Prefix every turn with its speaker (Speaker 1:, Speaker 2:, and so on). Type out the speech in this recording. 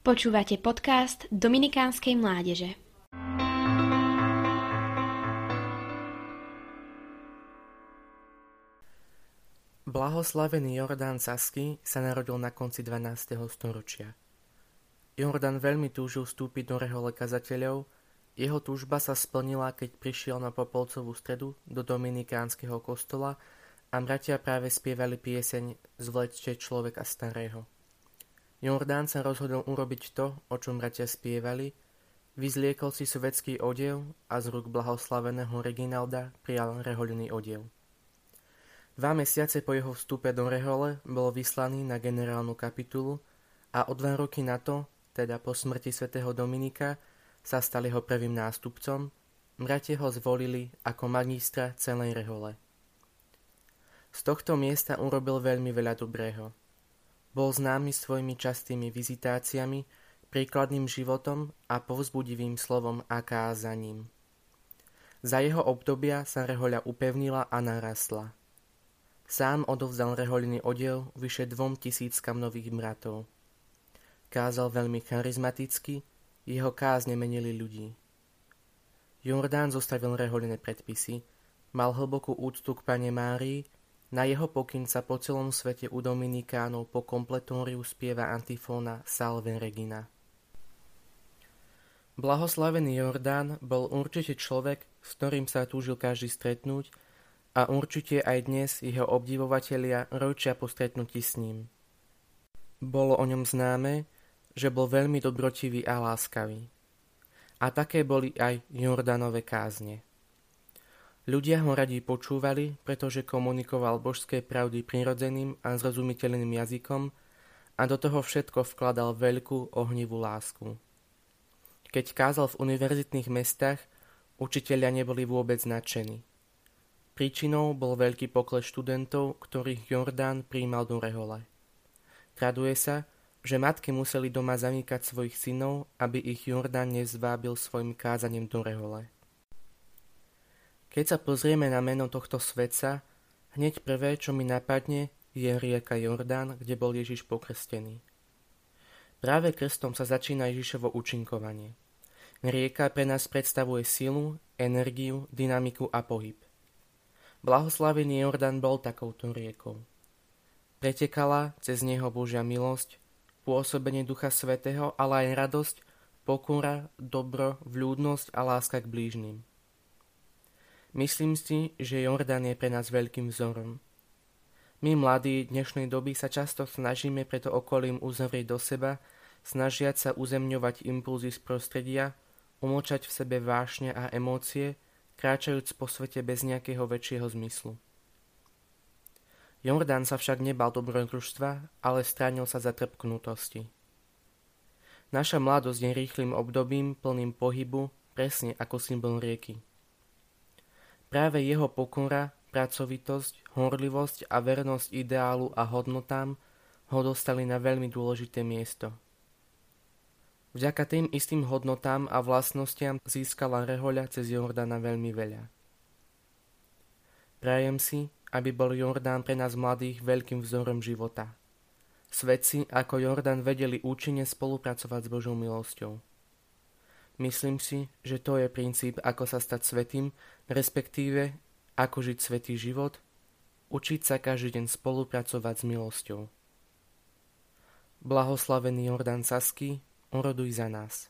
Speaker 1: Počúvate podcast Dominikánskej mládeže.
Speaker 2: Blahoslavený Jordán Sasky sa narodil na konci 12. storočia. Jordán veľmi túžil vstúpiť do rehole kazateľov, jeho túžba sa splnila, keď prišiel na Popolcovú stredu do Dominikánskeho kostola a bratia práve spievali pieseň Zvlečte človeka starého. Jordán sa rozhodol urobiť to, o čom bratia spievali, vyzliekol si svetský odev a z rúk blahoslaveného Reginalda prijal rehoľný odev. Dva mesiace po jeho vstupe do rehole bol vyslaný na generálnu kapitulu a o dva roky na to, teda po smrti svätého Dominika, sa stal jeho prvým nástupcom, bratia ho zvolili ako magistra celej rehole. Z tohto miesta urobil veľmi veľa dobrého – bol známy svojimi častými vizitáciami, príkladným životom a povzbudivým slovom a kázaním. Za jeho obdobia sa rehoľa upevnila a narastla. Sám odovzdal rehoľný odev vyše dvom tisíckam nových bratov. Kázal veľmi charizmaticky, jeho kázne menili ľudí. Jordán zostavil rehoľné predpisy, mal hlbokú úctu k pane Márii na jeho pokyn sa po celom svete u Dominikánov po kompletóriu spieva antifóna Salve Regina. Blahoslavený Jordán bol určite človek, s ktorým sa túžil každý stretnúť a určite aj dnes jeho obdivovatelia ročia po stretnutí s ním. Bolo o ňom známe, že bol veľmi dobrotivý a láskavý. A také boli aj Jordánové kázne. Ľudia ho radi počúvali, pretože komunikoval božské pravdy prirodzeným a zrozumiteľným jazykom a do toho všetko vkladal veľkú ohnivú lásku. Keď kázal v univerzitných mestách, učiteľia neboli vôbec nadšení. Príčinou bol veľký pokles študentov, ktorých Jordán príjmal do rehole. Traduje sa, že matky museli doma zamýkať svojich synov, aby ich Jordán nezvábil svojim kázaním do rehole. Keď sa pozrieme na meno tohto svetca, hneď prvé, čo mi napadne, je rieka Jordán, kde bol Ježiš pokrstený. Práve krstom sa začína Ježišovo účinkovanie. Rieka pre nás predstavuje silu, energiu, dynamiku a pohyb. Blahoslavený Jordán bol takouto riekou. Pretekala cez neho Božia milosť, pôsobenie Ducha Svetého, ale aj radosť, pokora, dobro, vľúdnosť a láska k blížnym. Myslím si, že Jordán je pre nás veľkým vzorom. My mladí dnešnej doby sa často snažíme preto okolím uzavrieť do seba, snažiať sa uzemňovať impulzy z prostredia, umlčať v sebe vášne a emócie, kráčajúc po svete bez nejakého väčšieho zmyslu. Jordán sa však nebal dobrodružstva, ale stránil sa za trpknutosti. Naša mladosť je rýchlým obdobím plným pohybu, presne ako symbol rieky. Práve jeho pokora, pracovitosť, horlivosť a vernosť ideálu a hodnotám ho dostali na veľmi dôležité miesto. Vďaka tým istým hodnotám a vlastnostiam získala rehoľa cez Jordana veľmi veľa. Prajem si, aby bol Jordán pre nás mladých veľkým vzorom života. Svedci ako Jordán vedeli účinne spolupracovať s Božou milosťou. Myslím si, že to je princíp, ako sa stať svetým, respektíve ako žiť svetý život, učiť sa každý deň spolupracovať s milosťou. Blahoslavený Jordán Sasky, oroduj za nás.